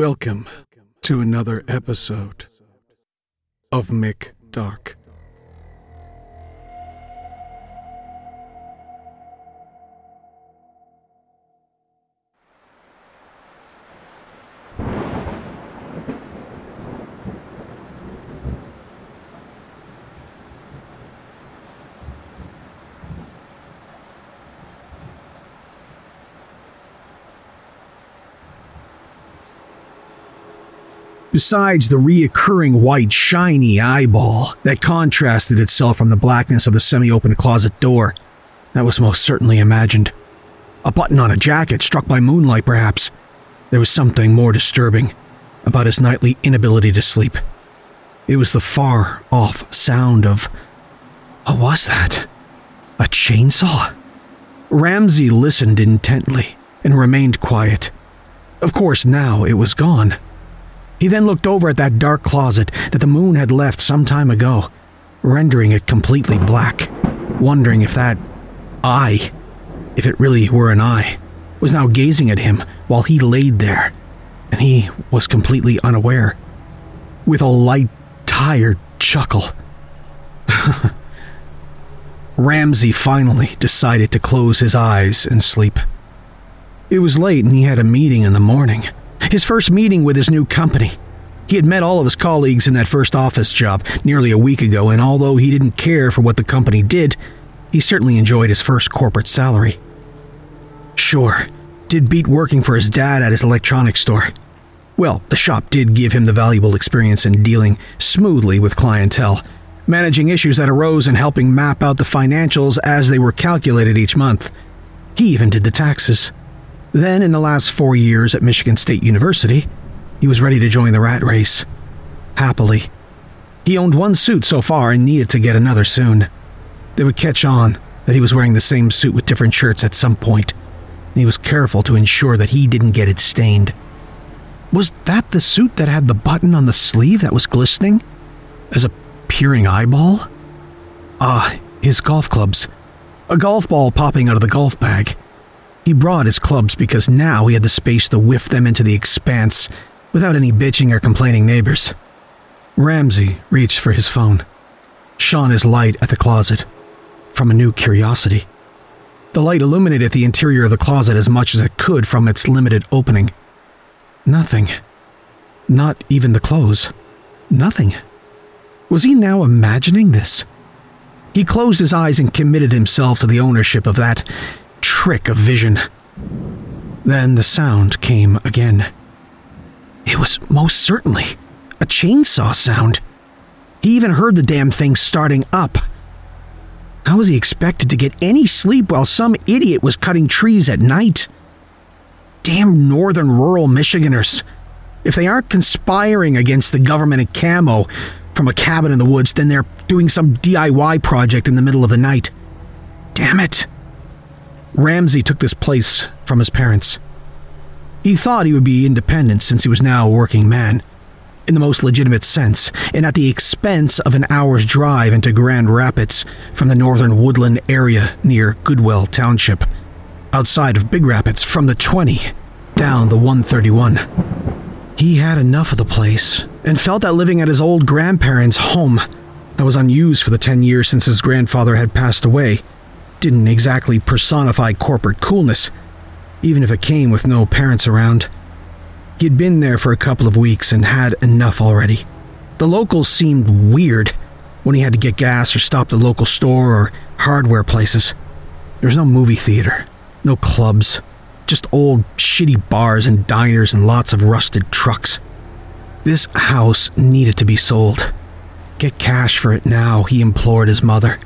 Welcome to another episode of Mick Dark. Besides the reoccurring white, shiny eyeball that contrasted itself from the blackness of the semi open closet door, that was most certainly imagined. A button on a jacket struck by moonlight, perhaps. There was something more disturbing about his nightly inability to sleep. It was the far off sound of. What was that? A chainsaw? Ramsay listened intently and remained quiet. Of course, now it was gone. He then looked over at that dark closet that the moon had left some time ago, rendering it completely black, wondering if that eye, if it really were an eye, was now gazing at him while he laid there, and he was completely unaware. With a light, tired chuckle, Ramsay finally decided to close his eyes and sleep. It was late and he had a meeting in the morning. His first meeting with his new company. He had met all of his colleagues in that first office job nearly a week ago, and although he didn't care for what the company did, he certainly enjoyed his first corporate salary. Sure, did beat working for his dad at his electronics store. Well, the shop did give him the valuable experience in dealing smoothly with clientele, managing issues that arose and helping map out the financials as they were calculated each month. He even did the taxes. Then, in the last four years at Michigan State University, he was ready to join the rat race. Happily. He owned one suit so far and needed to get another soon. They would catch on that he was wearing the same suit with different shirts at some point, and he was careful to ensure that he didn't get it stained. Was that the suit that had the button on the sleeve that was glistening? As a peering eyeball? Ah, his golf clubs. A golf ball popping out of the golf bag. He brought his clubs because now he had the space to whiff them into the expanse without any bitching or complaining neighbors. Ramsay reached for his phone, shone his light at the closet from a new curiosity. The light illuminated the interior of the closet as much as it could from its limited opening. Nothing. Not even the clothes. Nothing. Was he now imagining this? He closed his eyes and committed himself to the ownership of that trick of vision. Then the sound came again. It was most certainly a chainsaw sound. He even heard the damn thing starting up. How was he expected to get any sleep while some idiot was cutting trees at night? Damn northern rural Michiganers. If they aren't conspiring against the government at camo from a cabin in the woods, then they're doing some DIY project in the middle of the night. Damn it. Ramsay took this place from his parents. He thought he would be independent since he was now a working man, in the most legitimate sense, and at the expense of an hour's drive into Grand Rapids from the northern woodland area near Goodwell Township, outside of Big Rapids from the 20 down the 131. He had enough of the place and felt that living at his old grandparents' home that was unused for the 10 years since his grandfather had passed away didn't exactly personify corporate coolness, even if it came with no parents around. He'd been there for a couple of weeks and had enough already. The locals seemed weird when he had to get gas or stop the local store or hardware places. There was no movie theater, no clubs, just old shitty bars and diners and lots of rusted trucks. This house needed to be sold. Get cash for it now, he implored his mother.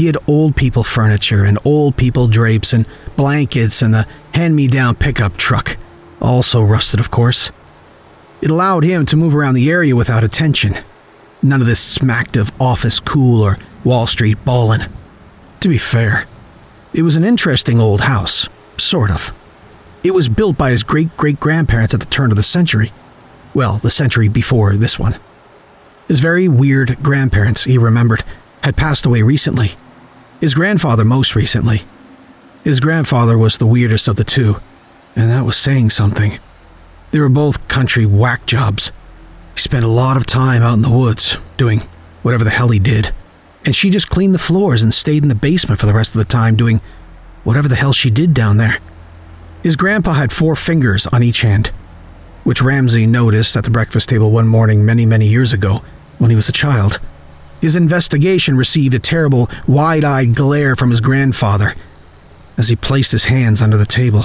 He had old people furniture and old people drapes and blankets and a hand me down pickup truck, also rusted, of course. It allowed him to move around the area without attention. None of this smacked of office cool or Wall Street ballin'. To be fair, it was an interesting old house, sort of. It was built by his great great grandparents at the turn of the century. Well, the century before this one. His very weird grandparents, he remembered, had passed away recently, his grandfather, most recently. His grandfather was the weirdest of the two, and that was saying something. They were both country whack jobs. He spent a lot of time out in the woods, doing whatever the hell he did. And she just cleaned the floors and stayed in the basement for the rest of the time, doing whatever the hell she did down there. His grandpa had four fingers on each hand, which Ramsay noticed at the breakfast table one morning many, many years ago when he was a child. His investigation received a terrible, wide eyed glare from his grandfather as he placed his hands under the table.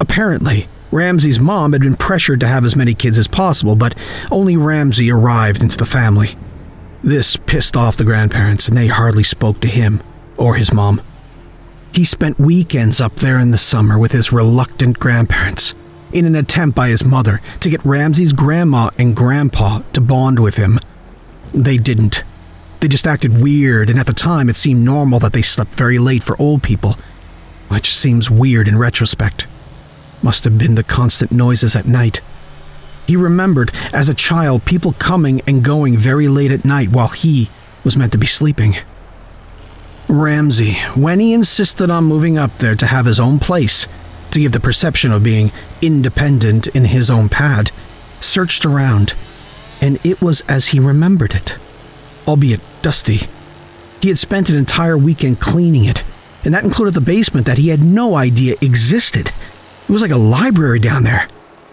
Apparently, Ramsay's mom had been pressured to have as many kids as possible, but only Ramsay arrived into the family. This pissed off the grandparents, and they hardly spoke to him or his mom. He spent weekends up there in the summer with his reluctant grandparents in an attempt by his mother to get Ramsay's grandma and grandpa to bond with him. They didn't. They just acted weird, and at the time it seemed normal that they slept very late for old people, which seems weird in retrospect. Must have been the constant noises at night. He remembered, as a child, people coming and going very late at night while he was meant to be sleeping. Ramsay, when he insisted on moving up there to have his own place, to give the perception of being independent in his own pad, searched around, and it was as he remembered it, albeit dusty. He had spent an entire weekend cleaning it, and that included the basement that he had no idea existed. It was like a library down there,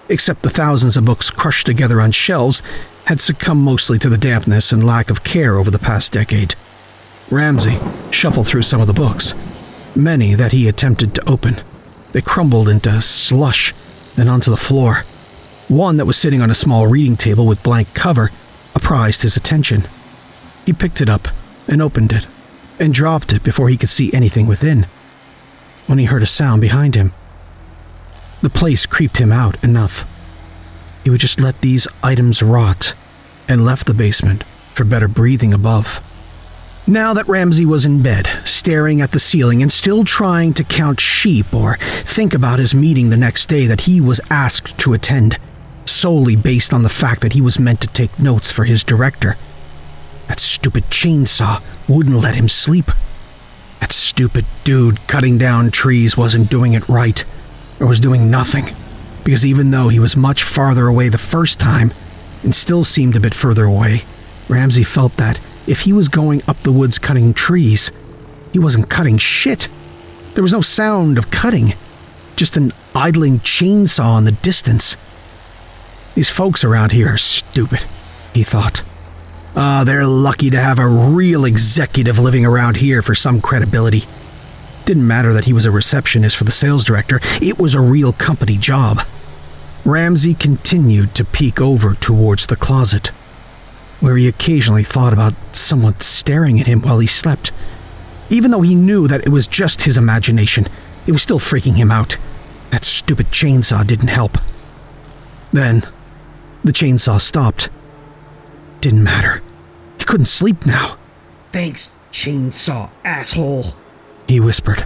except the thousands of books crushed together on shelves had succumbed mostly to the dampness and lack of care over the past decade. Ramsay shuffled through some of the books, many that he attempted to open. They crumbled into slush and onto the floor. One that was sitting on a small reading table with blank cover apprised his attention. He picked it up and opened it and dropped it before he could see anything within when he heard a sound behind him. The place creeped him out enough. He would just let these items rot and left the basement for better breathing above. Now that Ramsay was in bed, staring at the ceiling and still trying to count sheep or think about his meeting the next day that he was asked to attend, solely based on the fact that he was meant to take notes for his director, that stupid chainsaw wouldn't let him sleep. That stupid dude cutting down trees wasn't doing it right or was doing nothing, because even though he was much farther away the first time and still seemed a bit further away, Ramsay felt that if he was going up the woods cutting trees, he wasn't cutting shit. There was no sound of cutting, just an idling chainsaw in the distance. These folks around here are stupid, he thought. Ah, uh, they're lucky to have a real executive living around here for some credibility. Didn't matter that he was a receptionist for the sales director, it was a real company job. Ramsay continued to peek over towards the closet, where he occasionally thought about someone staring at him while he slept. Even though he knew that it was just his imagination, it was still freaking him out. That stupid chainsaw didn't help. Then, the chainsaw stopped. Didn't matter. He couldn't sleep now. Thanks, chainsaw asshole he whispered.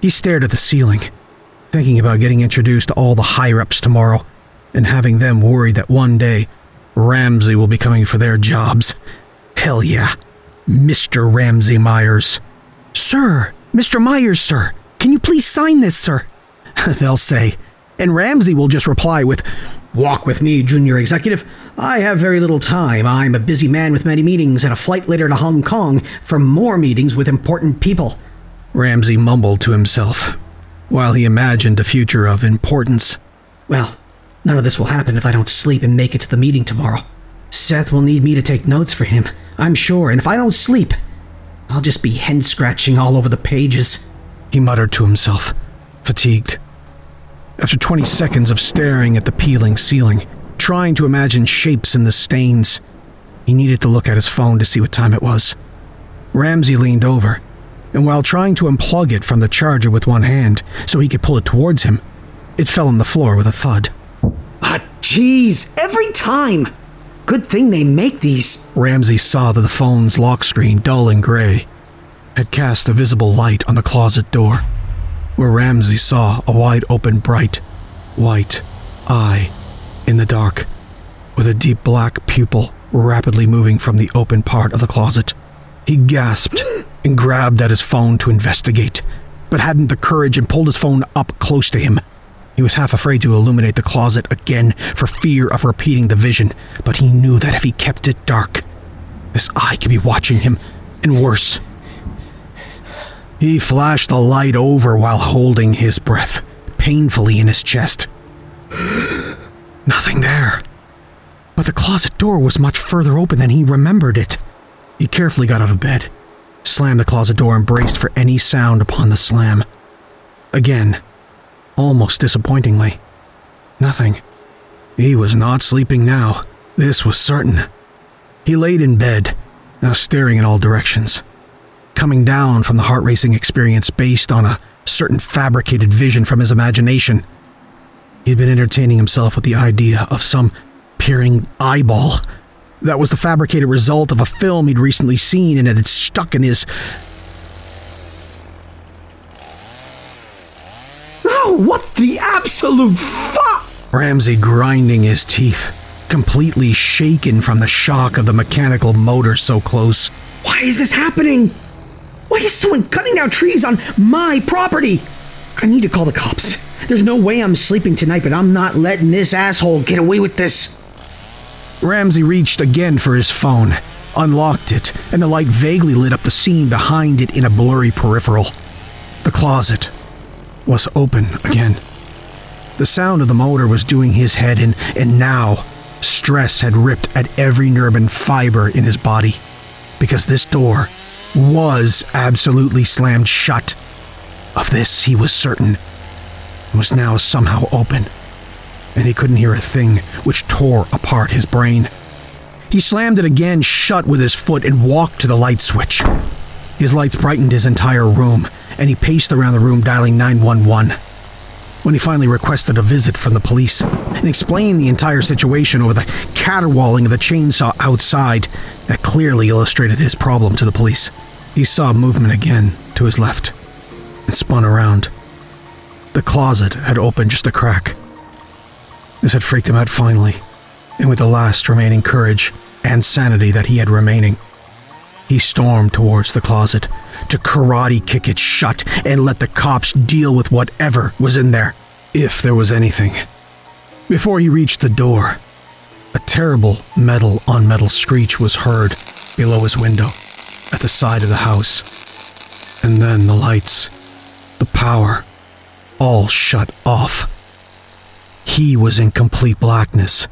He stared at the ceiling, thinking about getting introduced to all the higher ups tomorrow and having them worried that one day Ramsay will be coming for their jobs. Hell yeah, Mr. Ramsay Myers. Sir, Mr. Myers, sir, can you please sign this, sir? They'll say. And Ramsay will just reply with, Walk with me, junior executive. I have very little time. I'm a busy man with many meetings and a flight later to Hong Kong for more meetings with important people. Ramsay mumbled to himself, while he imagined a future of importance. Well, none of this will happen if I don't sleep and make it to the meeting tomorrow. Seth will need me to take notes for him, I'm sure, and if I don't sleep, I'll just be hen scratching all over the pages. He muttered to himself, fatigued. After 20 seconds of staring at the peeling ceiling, trying to imagine shapes in the stains, he needed to look at his phone to see what time it was. Ramsay leaned over and while trying to unplug it from the charger with one hand so he could pull it towards him, it fell on the floor with a thud. Ah, jeez, every time! Good thing they make these. Ramsay saw that the phone's lock screen, dull and gray, had cast a visible light on the closet door, where Ramsay saw a wide open, bright, white eye in the dark, with a deep black pupil rapidly moving from the open part of the closet. He gasped and grabbed at his phone to investigate, but hadn't the courage and pulled his phone up close to him. He was half afraid to illuminate the closet again for fear of repeating the vision, but he knew that if he kept it dark, this eye could be watching him, and worse. He flashed the light over while holding his breath painfully in his chest. Nothing there. But the closet door was much further open than he remembered it. He carefully got out of bed, slammed the closet door, and braced for any sound upon the slam. Again, almost disappointingly, nothing. He was not sleeping now. This was certain. He laid in bed, now staring in all directions, coming down from the heart racing experience based on a certain fabricated vision from his imagination. He'd been entertaining himself with the idea of some peering eyeball. That was the fabricated result of a film he'd recently seen and it had stuck in his. Oh, what the absolute fuck? Ramsay grinding his teeth, completely shaken from the shock of the mechanical motor so close. Why is this happening? Why is someone cutting down trees on my property? I need to call the cops. There's no way I'm sleeping tonight, but I'm not letting this asshole get away with this. Ramsay reached again for his phone, unlocked it, and the light vaguely lit up the scene behind it in a blurry peripheral. The closet was open again. The sound of the motor was doing his head in, and now stress had ripped at every nerve and fiber in his body. Because this door was absolutely slammed shut. Of this he was certain. It was now somehow open, and he couldn't hear a thing which tore apart his brain. He slammed it again shut with his foot and walked to the light switch. His lights brightened his entire room, and he paced around the room dialing 911. When he finally requested a visit from the police and explained the entire situation over the caterwauling of the chainsaw outside, that clearly illustrated his problem to the police. He saw movement again to his left and spun around. The closet had opened just a crack. This had freaked him out finally, and with the last remaining courage and sanity that he had remaining, he stormed towards the closet to karate kick it shut and let the cops deal with whatever was in there, if there was anything. Before he reached the door, a terrible metal on metal screech was heard below his window at the side of the house. And then the lights, the power, all shut off. He was in complete blackness.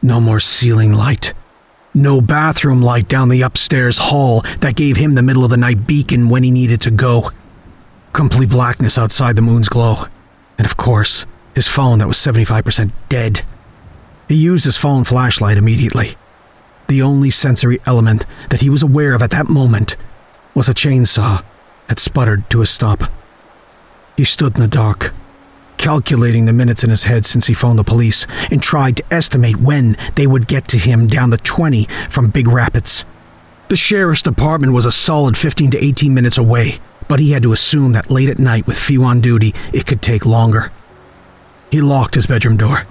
No more ceiling light. No bathroom light down the upstairs hall that gave him the middle of the night beacon when he needed to go. Complete blackness outside the moon's glow. And of course, his phone that was 75% dead. He used his phone flashlight immediately. The only sensory element that he was aware of at that moment was a chainsaw that sputtered to a stop. He stood in the dark, calculating the minutes in his head since he phoned the police and tried to estimate when they would get to him down the 20 from Big Rapids. The sheriff's department was a solid 15 to 18 minutes away, but he had to assume that late at night with few on duty, it could take longer. He locked his bedroom door.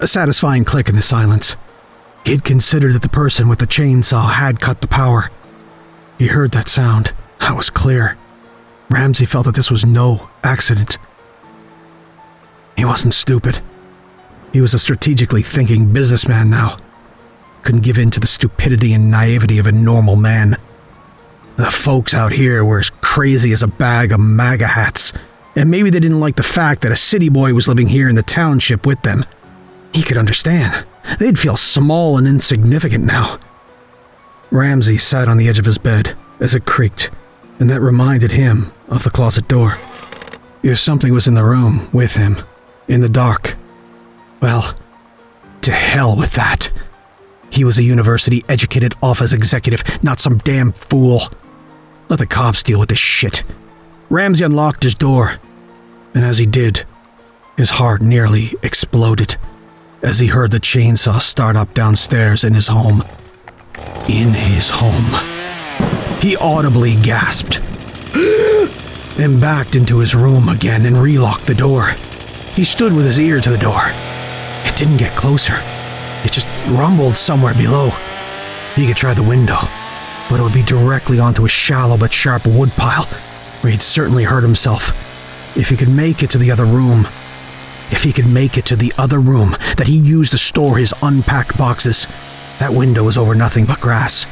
A satisfying click in the silence. He'd considered that the person with the chainsaw had cut the power. He heard that sound. That was clear. Ramsay felt that this was no accident. He wasn't stupid. He was a strategically thinking businessman now. Couldn't give in to the stupidity and naivety of a normal man. The folks out here were as crazy as a bag of MAGA hats, and maybe they didn't like the fact that a city boy was living here in the township with them. He could understand. They'd feel small and insignificant now. Ramsay sat on the edge of his bed as it creaked, and that reminded him of the closet door. If something was in the room with him, in the dark, well, to hell with that. He was a university educated office executive, not some damn fool. Let the cops deal with this shit. Ramsay unlocked his door, and as he did, his heart nearly exploded as he heard the chainsaw start up downstairs in his home. In his home. He audibly gasped and backed into his room again and relocked the door. He stood with his ear to the door. It didn't get closer, it just rumbled somewhere below. He could try the window, but it would be directly onto a shallow but sharp woodpile where he'd certainly hurt himself. If he could make it to the other room, If he could make it to the other room that he used to store his unpacked boxes, that window was over nothing but grass.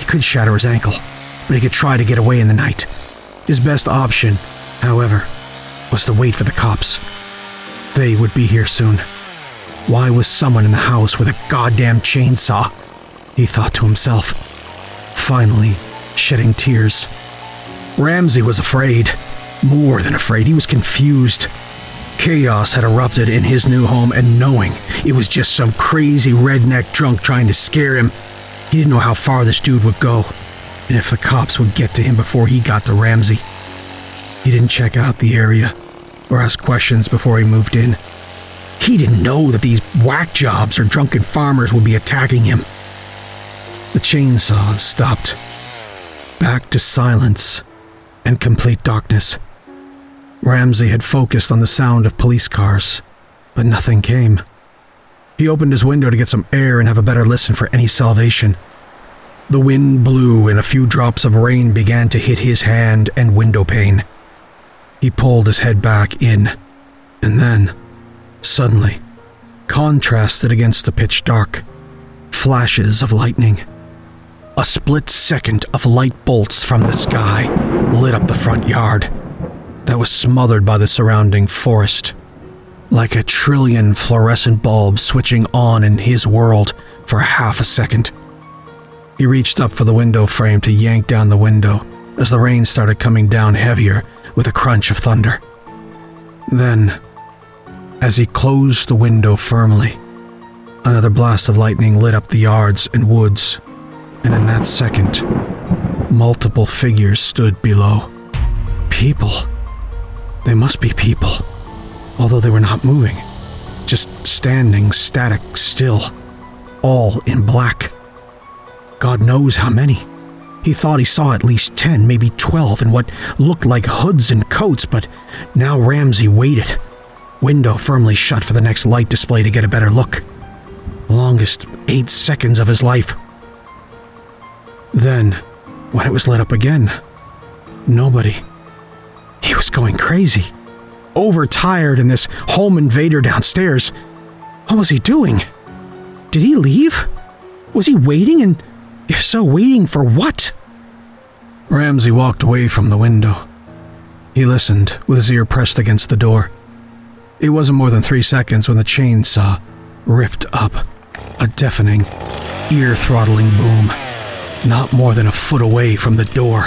He could shatter his ankle, but he could try to get away in the night. His best option, however, was to wait for the cops. They would be here soon. Why was someone in the house with a goddamn chainsaw? He thought to himself, finally shedding tears. Ramsay was afraid. More than afraid, he was confused. Chaos had erupted in his new home, and knowing it was just some crazy redneck drunk trying to scare him, he didn't know how far this dude would go, and if the cops would get to him before he got to Ramsay. He didn't check out the area or ask questions before he moved in. He didn't know that these whack jobs or drunken farmers would be attacking him. The chainsaw stopped. Back to silence and complete darkness. Ramsay had focused on the sound of police cars, but nothing came. He opened his window to get some air and have a better listen for any salvation. The wind blew and a few drops of rain began to hit his hand and window pane. He pulled his head back in, and then, suddenly, contrasted against the pitch dark, flashes of lightning. A split second of light bolts from the sky lit up the front yard that was smothered by the surrounding forest, like a trillion fluorescent bulbs switching on in his world for half a second. He reached up for the window frame to yank down the window as the rain started coming down heavier with a crunch of thunder. Then, as he closed the window firmly, another blast of lightning lit up the yards and woods, and in that second, multiple figures stood below. People. They must be people, although they were not moving, just standing static still, all in black. God knows how many. He thought he saw at least 10, maybe 12 in what looked like hoods and coats, but now Ramsay waited, window firmly shut for the next light display to get a better look. Longest eight seconds of his life. Then, when it was lit up again, nobody. He was going crazy. Overtired in this home invader downstairs. What was he doing? Did he leave? Was he waiting? And if so, waiting for what? Ramsay walked away from the window. He listened, with his ear pressed against the door. It wasn't more than three seconds when the chainsaw ripped up a deafening, ear throttling boom, not more than a foot away from the door.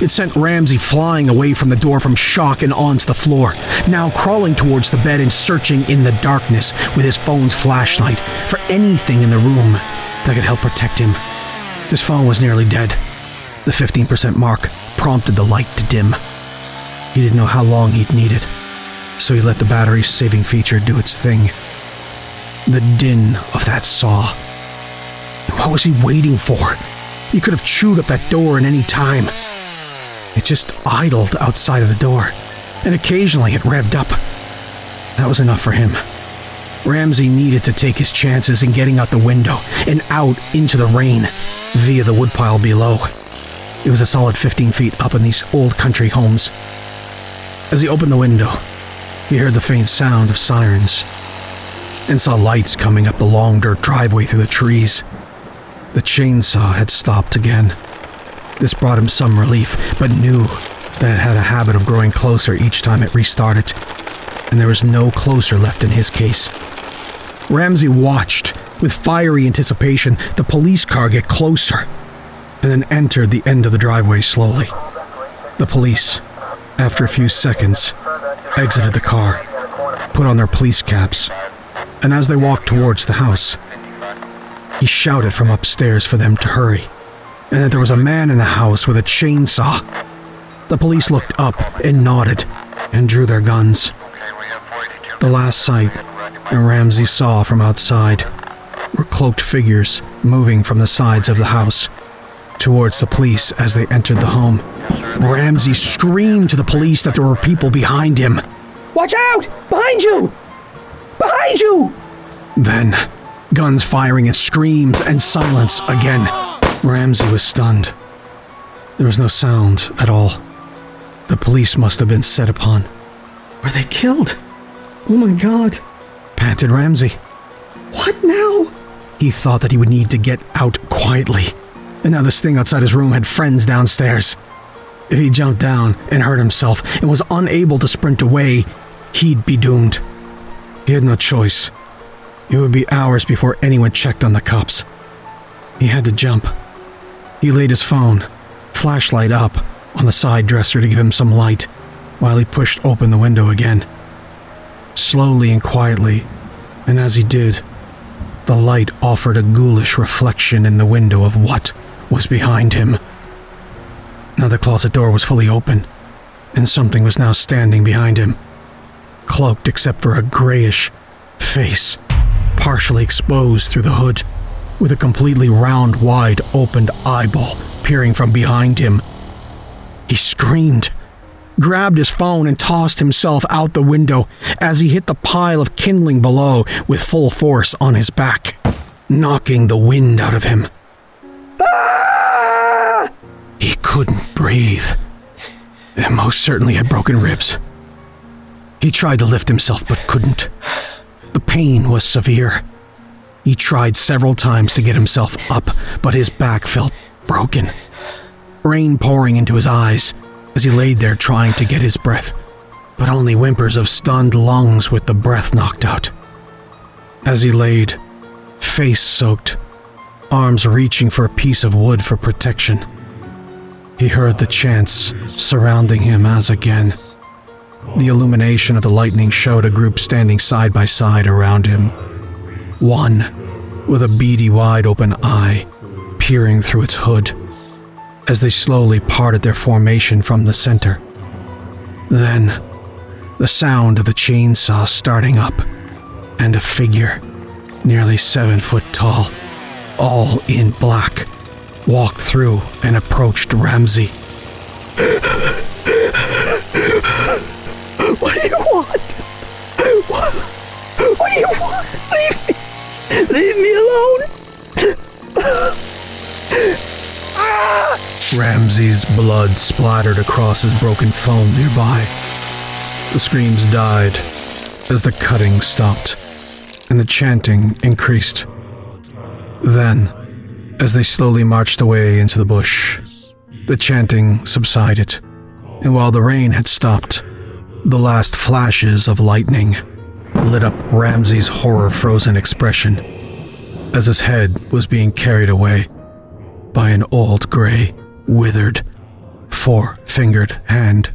It sent Ramsay flying away from the door from shock and onto the floor, now crawling towards the bed and searching in the darkness with his phone's flashlight for anything in the room that could help protect him. His phone was nearly dead. The 15% mark prompted the light to dim. He didn't know how long he'd need it, so he let the battery's saving feature do its thing. The din of that saw. What was he waiting for? He could have chewed up that door at any time. It just idled outside of the door, and occasionally it revved up. That was enough for him. Ramsay needed to take his chances in getting out the window and out into the rain via the woodpile below. It was a solid 15 feet up in these old country homes. As he opened the window, he heard the faint sound of sirens and saw lights coming up the long dirt driveway through the trees. The chainsaw had stopped again. This brought him some relief, but knew that it had a habit of growing closer each time it restarted, and there was no closer left in his case. Ramsay watched with fiery anticipation the police car get closer, and then entered the end of the driveway slowly. The police, after a few seconds, exited the car, put on their police caps, and as they walked towards the house, he shouted from upstairs for them to hurry, and that there was a man in the house with a chainsaw. The police looked up and nodded and drew their guns. The last sight Ramsay saw from outside were cloaked figures moving from the sides of the house towards the police as they entered the home. Ramsay screamed to the police that there were people behind him. Watch out! Behind you! Behind you! Then, guns firing and screams and silence again. Ramsay was stunned. There was no sound at all. The police must have been set upon. Were they killed? Oh my god. panted Ramsay. What now? He thought that he would need to get out quietly. And now this thing outside his room had friends downstairs. If he jumped down and hurt himself and was unable to sprint away, he'd be doomed. He had no choice. It would be hours before anyone checked on the cops. He had to jump. He laid his phone, flashlight up, on the side dresser to give him some light while he pushed open the window again. Slowly and quietly, and as he did, the light offered a ghoulish reflection in the window of what was behind him. Now the closet door was fully open, and something was now standing behind him, cloaked except for a grayish face, partially exposed through the hood, with a completely round, wide opened eyeball peering from behind him. He screamed, grabbed his phone, and tossed himself out the window as he hit the pile of kindling below with full force on his back, knocking the wind out of him. He couldn't breathe, and most certainly had broken ribs. He tried to lift himself but couldn't. The pain was severe. He tried several times to get himself up, but his back felt broken. Rain pouring into his eyes as he laid there trying to get his breath, but only whimpers of stunned lungs with the breath knocked out. As he laid, face soaked, arms reaching for a piece of wood for protection, he heard the chants surrounding him as again. The illumination of the lightning showed a group standing side by side around him. One with a beady, wide open eye peering through its hood as they slowly parted their formation from the center. Then, the sound of the chainsaw starting up, and a figure, nearly seven foot tall, all in black, walked through and approached Ramsay. What do you want? What, what do you want? Leave me. Leave me alone. Ah! Ramsay's blood splattered across his broken phone nearby. The screams died as the cutting stopped and the chanting increased. Then, as they slowly marched away into the bush, the chanting subsided, and while the rain had stopped, the last flashes of lightning lit up Ramsay's horror frozen expression as his head was being carried away by an old gray, withered, four fingered hand.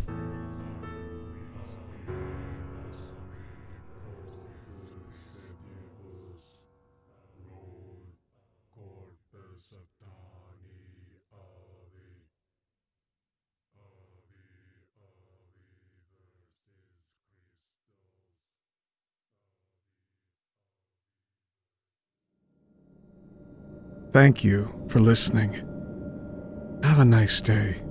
Thank you for listening. Have a nice day.